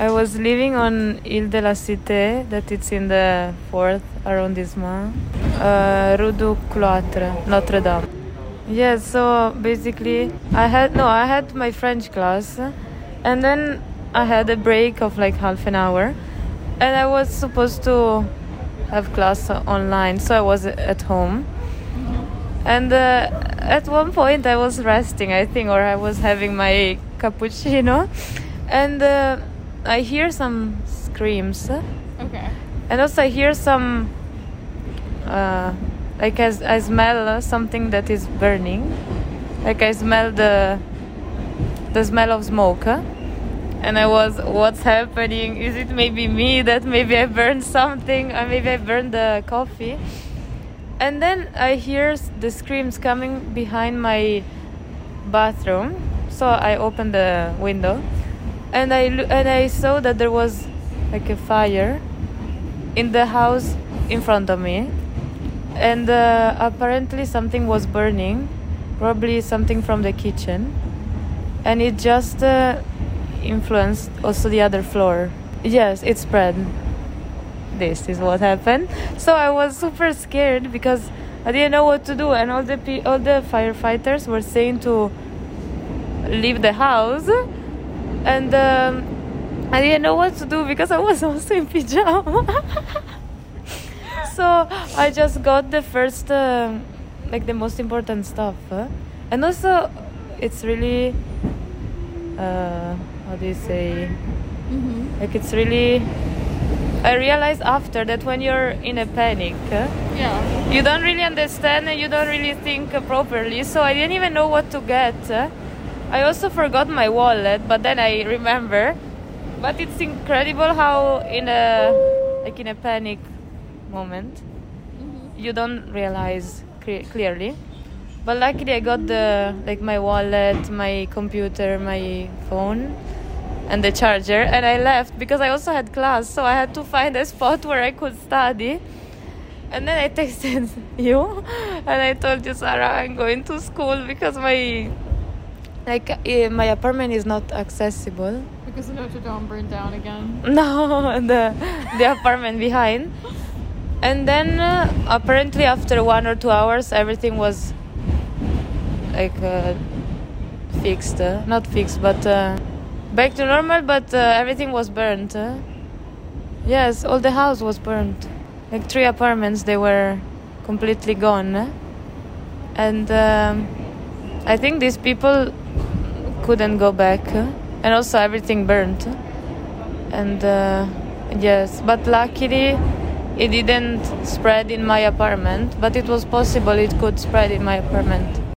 I was living on Ile de la Cité, that it's in the fourth arrondissement, uh, Rue du Cloître, Notre Dame. Yeah, so basically, I had no, I had my French class, and then I had a break of like half an hour, and I was supposed to have class online, so I was at home. And uh, at one point, I was resting, I think, or I was having my cappuccino, and uh, I hear some screams, Okay. and also I hear some, uh, like I, I smell something that is burning, like I smell the the smell of smoke. And I was, what's happening? Is it maybe me that maybe I burned something, or maybe I burned the coffee? And then I hear the screams coming behind my bathroom. So I open the window, and I and I saw that there was like a fire in the house in front of me, and uh, apparently something was burning, probably something from the kitchen, and it just uh, influenced also the other floor. Yes, it spread. This is what happened. So I was super scared because I didn't know what to do, and all the all the firefighters were saying to leave the house, and um, I didn't know what to do because I was also in pajama. so I just got the first, um like the most important stuff, huh? and also it's really, uh, how do you say? Mm-hmm. Like it's really. I realized after that when you're in a panic, uh, Yeah. you don't really understand and you don't really think properly. So I didn't even know what to get. uh. I also forgot my wallet, but then I remember. But it's incredible how in a like in a panic moment Mm-hmm. you don't realize clearly. But luckily I got the like my wallet, my computer, my phone and the charger and I left because I also had class so I had to find a spot where I could study. And then I texted you and I told you Sarah I'm going to school because my like eh, my apartment is not accessible. Because Notre Dame burned down again. No, the the apartment behind. And then uh, apparently after one or two hours, everything was like uh, fixed. Uh, not fixed, but uh, back to normal. But uh, everything was burnt. Uh. Yes, all the house was burnt. Like three apartments, they were completely gone. uh. And um, I think these people couldn't go back. And also everything burnt. And uh, yes, but luckily it didn't spread in my apartment. But it was possible it could spread in my apartment.